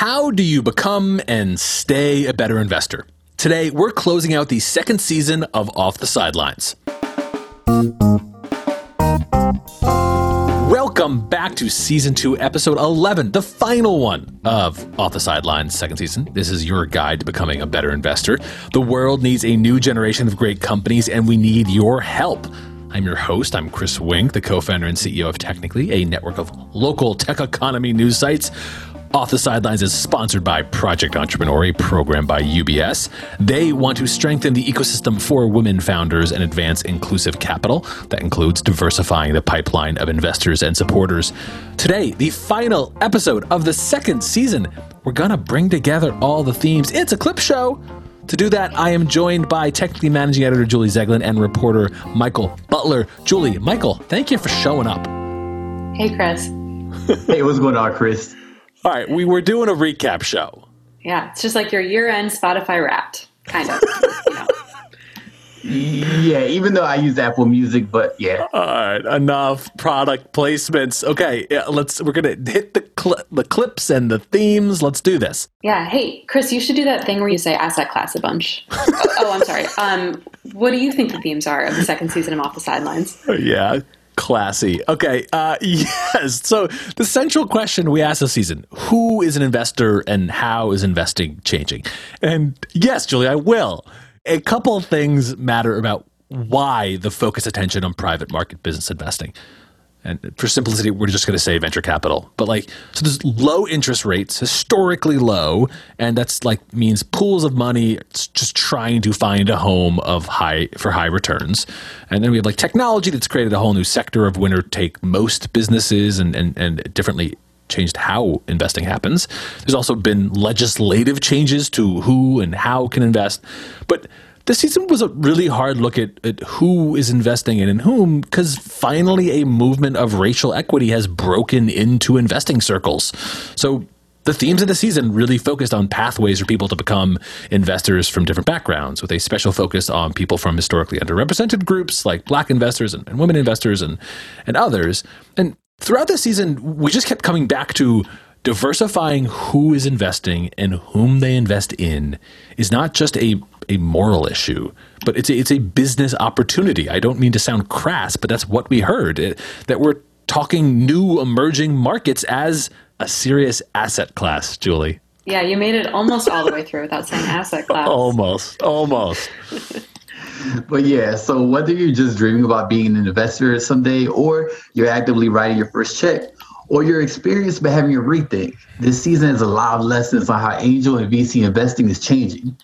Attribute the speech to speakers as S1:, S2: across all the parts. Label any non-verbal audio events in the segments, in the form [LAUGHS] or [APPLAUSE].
S1: How do you become and stay a better investor? Today, we're closing out the second season of Off the Sidelines. Welcome back to season two, episode 11, the final one of Off the Sidelines second season. This is your guide to becoming a better investor. The world needs a new generation of great companies, and we need your help. I'm your host. I'm Chris Wink, the co founder and CEO of Technical.ly, a network of local tech economy news sites. Off the Sidelines is sponsored by Project Entrepreneur, a program by UBS. They want to strengthen the ecosystem for women founders and advance inclusive capital. That includes diversifying the pipeline of investors and supporters. Today, the final episode of the second season, we're going to bring together all the themes. It's a clip show. To do that, I am joined by Technical.ly managing editor Julie Zeglin and reporter Michael Butler. Julie, Michael, thank you for showing up.
S2: Hey, Chris.
S3: hey, what's going on, Chris?
S1: All right, we were doing a recap show.
S2: Yeah, it's just like your year-end Spotify Wrapped, kind of. you know.
S3: Yeah, even though I use Apple Music, but yeah.
S1: All right, enough product placements. Okay, yeah, let's. We're gonna hit the cl- the clips and the themes. Let's do this.
S2: Yeah. Hey, Chris, you should do that thing where you say asset class a bunch. oh, [LAUGHS] oh, I'm sorry. Um, what do you think the themes are of the second season of Off the Sidelines?
S1: Yeah, classy. Okay, uh, [LAUGHS] yes. So the central question we asked this season: Who is an investor, and how is investing changing? And yes, Julie, I will. A couple of things matter about why the focus attention on private market business investing. And for simplicity, we're just going to say venture capital. But like, so there's low interest rates, historically low, and that's like means pools of money just trying to find a home of high for high returns. And then we have like technology that's created a whole new sector of winner take most businesses and and, and differently changed how investing happens. There's also been legislative changes to who and how can invest. But this season was a really hard look at, at who is investing and in whom, because finally a movement of racial equity has broken into investing circles. So the themes of the season really focused on pathways for people to become investors from different backgrounds, with a special focus on people from historically underrepresented groups like black investors and, and women investors and, and others. And throughout the season, we just kept coming back to diversifying who is investing and whom they invest in is not just a, a moral issue, but it's a, it's a business opportunity. I don't mean to sound crass, but that's what we heard it, that we're talking new emerging markets as a serious asset class, Julie.
S2: Yeah, you made it almost all the way through without saying asset class. [LAUGHS]
S1: almost, almost. [LAUGHS]
S3: but yeah, so whether you're just dreaming about being an investor someday or you're actively writing your first check, or you're experienced by having a rethink. This season has a lot of lessons on how angel and VC investing is changing.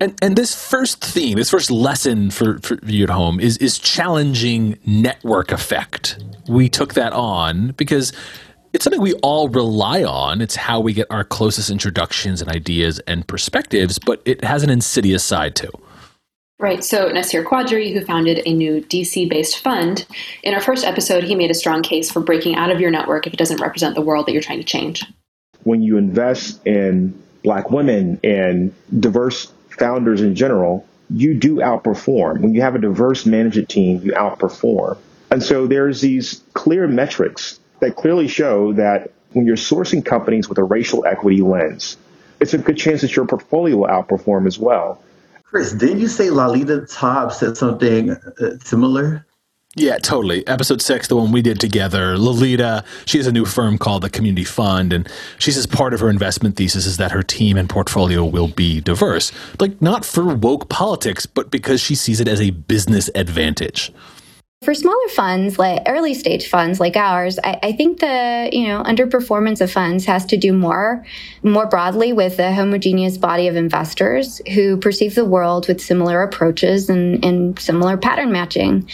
S1: And, and this first theme, this first lesson for, for you at home is, is challenging network effect. We took that on because it's something we all rely on. It's how we get our closest introductions and ideas and perspectives, but it has an insidious side too.
S2: Right. So Nasir Qadree, who founded a new DC-based fund, in our first episode, he made a strong case for breaking out of your network if it doesn't represent the world that you're trying to change.
S4: When you invest in black women and diverse founders in general, you do outperform. When you have a diverse management team, you outperform. And so there's these clear metrics that clearly show that when you're sourcing companies with a racial equity lens, it's a good chance that your portfolio will outperform as well.
S3: Chris, didn't you say Lolita Taub said something uh, similar?
S1: Yeah, totally. Episode six, the one we did together. Lolita, she has a new firm called the Community Fund, and she says part of her investment thesis is that her team and portfolio will be diverse. Like, not for woke politics, but because she sees it as a business advantage.
S5: For smaller funds, like early stage funds like ours, I, I, think the you know underperformance of funds has to do more, more broadly with a homogeneous body of investors who perceive the world with similar approaches and, and similar pattern matching.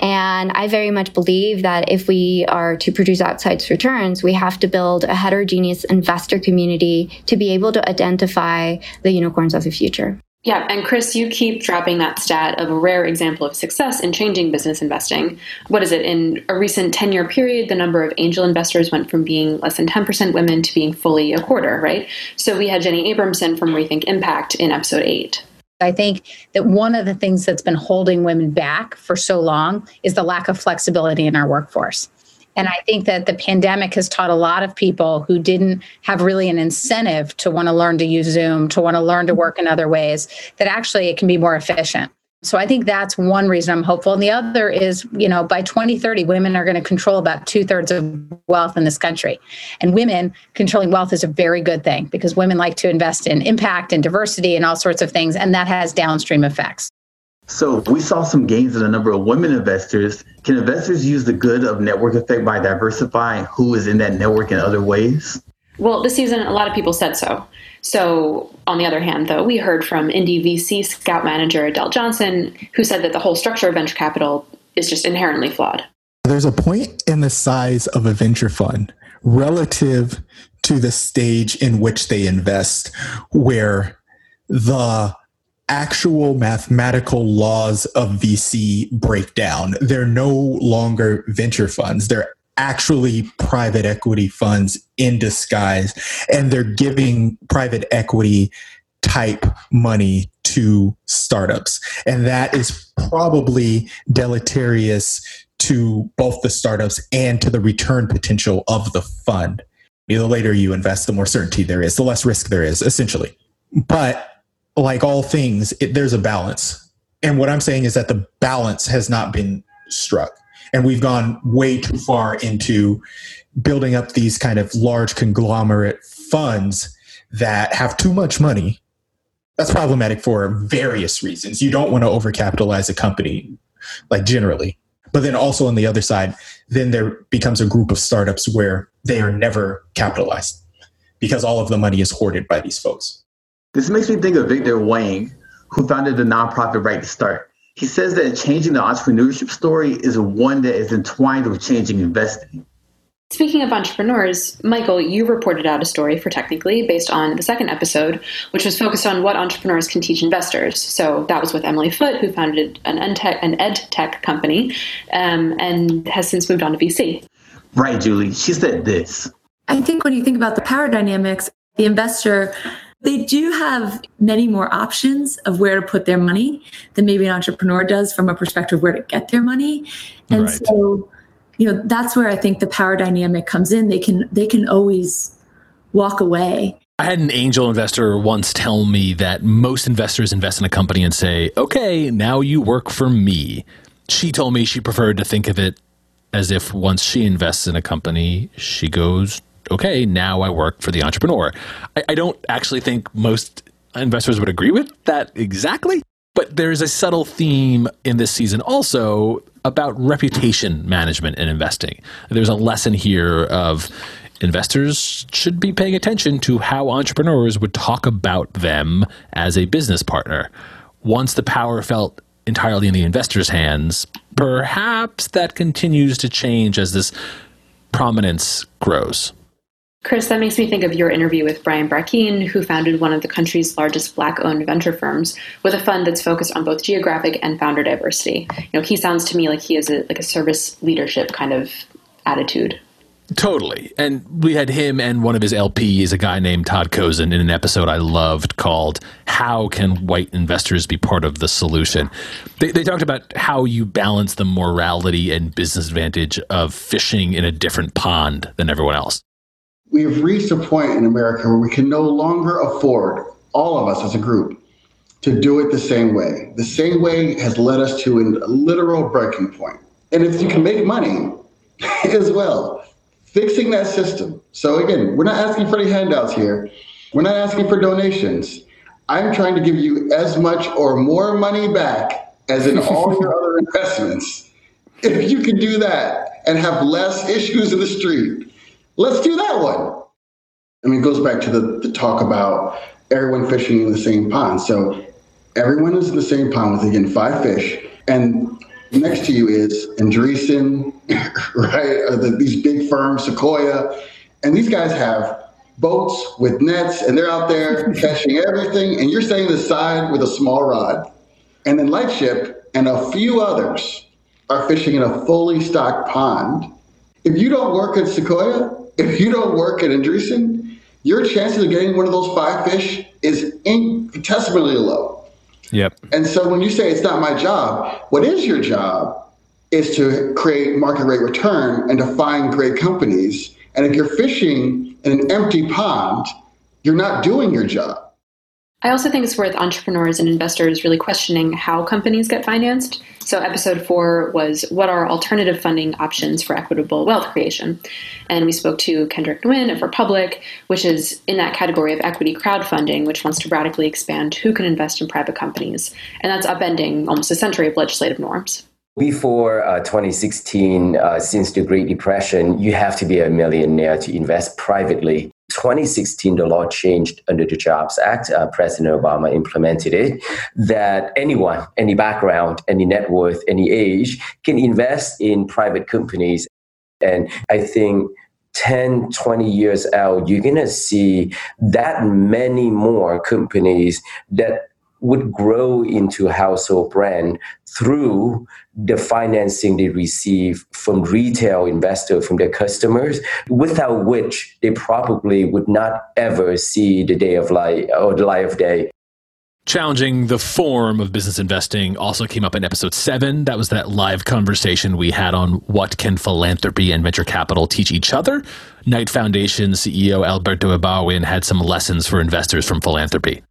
S5: And I very much believe that if we are to produce outsized returns, we have to build a heterogeneous investor community to be able to identify the unicorns of the future.
S2: Yeah, and Chris, you keep dropping that stat of a rare example of success in changing business investing. What is it? In a recent 10 year period, the number of angel investors went from being less than 10% women to being fully a quarter, right? So we had Jenny Abramson from Rethink Impact in episode eight.
S6: I think that one of the things that's been holding women back for so long is the lack of flexibility in our workforce. And I think that the pandemic has taught a lot of people who didn't have really an incentive to want to learn to use Zoom, to want to learn to work in other ways, that actually it can be more efficient. So I think that's one reason I'm hopeful. And the other is, you know, by 2030, women are going to control about two thirds of wealth in this country. And women controlling wealth is a very good thing because women like to invest in impact and diversity and all sorts of things. And that has downstream effects.
S3: So we saw some gains in the number of women investors. Can investors use the good of network effect by diversifying who is in that network in other ways?
S2: Well, this season, a lot of people said so. So, on the other hand, though, we heard from Indie VC scout manager Adele Johnson, who said that the whole structure of venture capital is just inherently flawed.
S7: There's a point in the size of a venture fund relative to the stage in which they invest where the actual mathematical laws of VC break down. They're no longer venture funds. They're actually private equity funds in disguise. And they're giving private equity type money to startups. And that is probably deleterious to both the startups and to the return potential of the fund. The later you invest, the more certainty there is, the less risk there is, essentially. But like all things, it, there's a balance. And what I'm saying is that the balance has not been struck. And we've gone way too far into building up these kind of large conglomerate funds that have too much money. That's problematic for various reasons. You don't want to overcapitalize a company, like generally. But then also on the other side, then there becomes a group of startups where they are never capitalized because all of the money is hoarded by these folks.
S3: This makes me think of Victor Hwang, who founded the nonprofit Right to Start. He says that changing the entrepreneurship story is one that is entwined with changing investing.
S2: Speaking of entrepreneurs, Michael, you reported out a story for Technical.ly based on the second episode, which was focused on what entrepreneurs can teach investors. So that was with Emily Foote, who founded an, ed-tech, an ed tech company um, and has since moved on to VC.
S3: Right, Julie. She said this.
S8: I think when you think about the power dynamics, the investor they do have many more options of where to put their money than maybe an entrepreneur does from a perspective of where to get their money. And right. so, you know, that's where I think the power dynamic comes in. They can they can always walk away.
S1: I had an angel investor once tell me that most investors invest in a company and say, "Okay, now you work for me." She told me she preferred to think of it as if once she invests in a company, she goes okay, now I work for the entrepreneur. I, I don't actually think most investors would agree with that exactly, but there's a subtle theme in this season also about reputation management and investing. There's a lesson here of investors should be paying attention to how entrepreneurs would talk about them as a business partner. Once the power felt entirely in the investor's hands, perhaps that continues to change as this prominence grows.
S2: Chris, that makes me think of your interview with Brian Brackeen, who founded one of the country's largest Black-owned venture firms, with a fund that's focused on both geographic and founder diversity. You know, he sounds to me like he has a like a service leadership kind of attitude.
S1: Totally. And we had him and one of his LPs, a guy named Todd Cozen, in an episode I loved called How Can White Investors Be Part of the Solution? They, they, talked about how you balance the morality and business advantage of fishing in a different pond than everyone else
S9: we have reached a point in America where we can no longer afford, all of us as a group, to do it the same way. The same way has led us to a literal breaking point. And if you can make money [LAUGHS] as well, fixing that system. So again, we're not asking for any handouts here. We're not asking for donations. I'm trying to give you as much or more money back as in [LAUGHS] all your other investments. If you can do that and have less issues in the street, Let's do that one. I mean, it goes back to the, the talk about everyone fishing in the same pond. So everyone is in the same pond with, again, five fish. And next to you is Andreessen, [LAUGHS] right? The, these big firms, Sequoia. And these guys have boats with nets and they're out there [LAUGHS] catching everything. And you're staying the side with a small rod. And then Lightship and a few others are fishing in a fully stocked pond. If you don't work at Sequoia, if you don't work at Andreessen, your chances of getting one of those five fish is infinitesimally low.
S1: Yep.
S9: And so when you say it's not my job, what is your job is to create market rate return and to find great companies. And if you're fishing in an empty pond, you're not doing your job.
S2: I also think it's worth entrepreneurs and investors really questioning how companies get financed. So, episode four was What are alternative funding options for equitable wealth creation? And we spoke to Kendrick Nguyen of Republic, which is in that category of equity crowdfunding, which wants to radically expand who can invest in private companies. And that's upending almost a century of legislative norms.
S10: Before uh, 2016, uh, since the Great Depression, you have to be a millionaire to invest privately. 2016, the law changed under the Jobs Act. Uh, President Obama implemented it that anyone, any background, any net worth, any age can invest in private companies. And I think 10, 20 years out, you're going to see that many more companies that would grow into a household brand through the financing they receive from retail investors, from their customers, without which they probably would not ever see the day of light or the light of day.
S1: Challenging the form of business investing also came up in episode seven. That was that live conversation we had on what can philanthropy and venture capital teach each other. Knight Foundation CEO Alberto Ibargüen had some lessons for investors from philanthropy.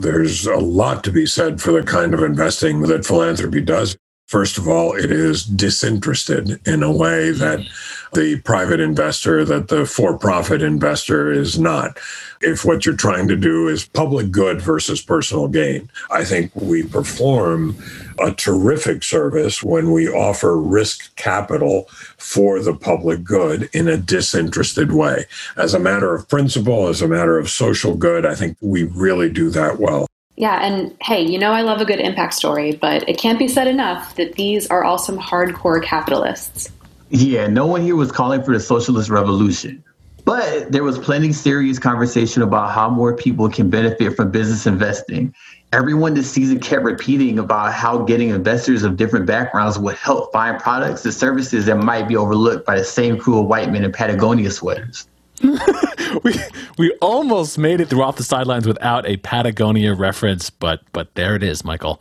S11: There's a lot to be said for the kind of investing that philanthropy does. First of all, it is disinterested in a way that the private investor, that the for profit investor is not. If what you're trying to do is public good versus personal gain, I think we perform a terrific service when we offer risk capital for the public good in a disinterested way. As a matter of principle, as a matter of social good, I think we really do that well.
S2: Yeah, and hey, you know I love a good impact story, but it can't be said enough that these are all some hardcore capitalists.
S3: Yeah, no one here was calling for the socialist revolution. But there was plenty serious conversation about how more people can benefit from business investing. Everyone this season kept repeating about how getting investors of different backgrounds would help find products and services that might be overlooked by the same crew of white men in Patagonia sweaters. [LAUGHS]
S1: we we almost made it through off the sidelines without a Patagonia reference, but but there it is, Michael.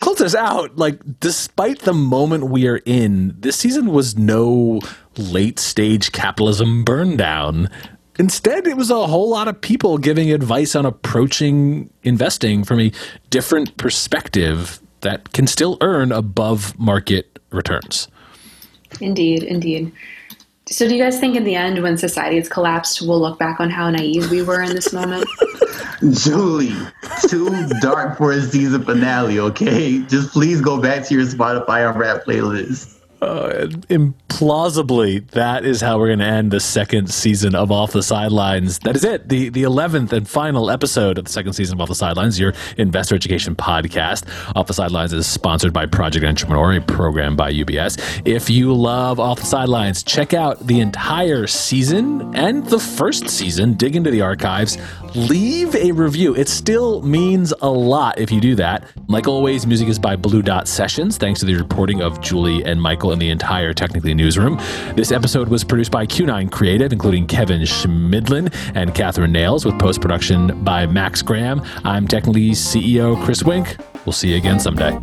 S1: Close us out. Like, despite the moment we are in, this season was no late stage capitalism burn down. Instead, it was a whole lot of people giving advice on approaching investing from a different perspective that can still earn above market returns.
S2: Indeed, indeed. So, do you guys think in the end, when society has collapsed, we'll look back on how naive we were in this moment? [LAUGHS]
S3: Julie, too dark for a season finale, okay? Just please go back to your Spotify and rap playlist.
S1: Uh, implausibly, that is how we're going to end the second season of Off the Sidelines. That is it, the the eleventh and final episode of the second season of Off the Sidelines, your investor education podcast. Off the Sidelines is sponsored by Project Entrepreneur, a program by UBS. If you love Off the Sidelines, check out the entire season and the first season. Dig into the archives. Leave a review. It still means a lot if you do that. Like always, music is by Blue Dot Sessions. Thanks to the reporting of Julie and Michael and the entire Technical.ly newsroom. This episode was produced by Q9 Creative, including Kevin Schmidlin and Catherine Nails, with post production by Max Graham. I'm Technical.ly CEO Chris Wink. We'll see you again someday.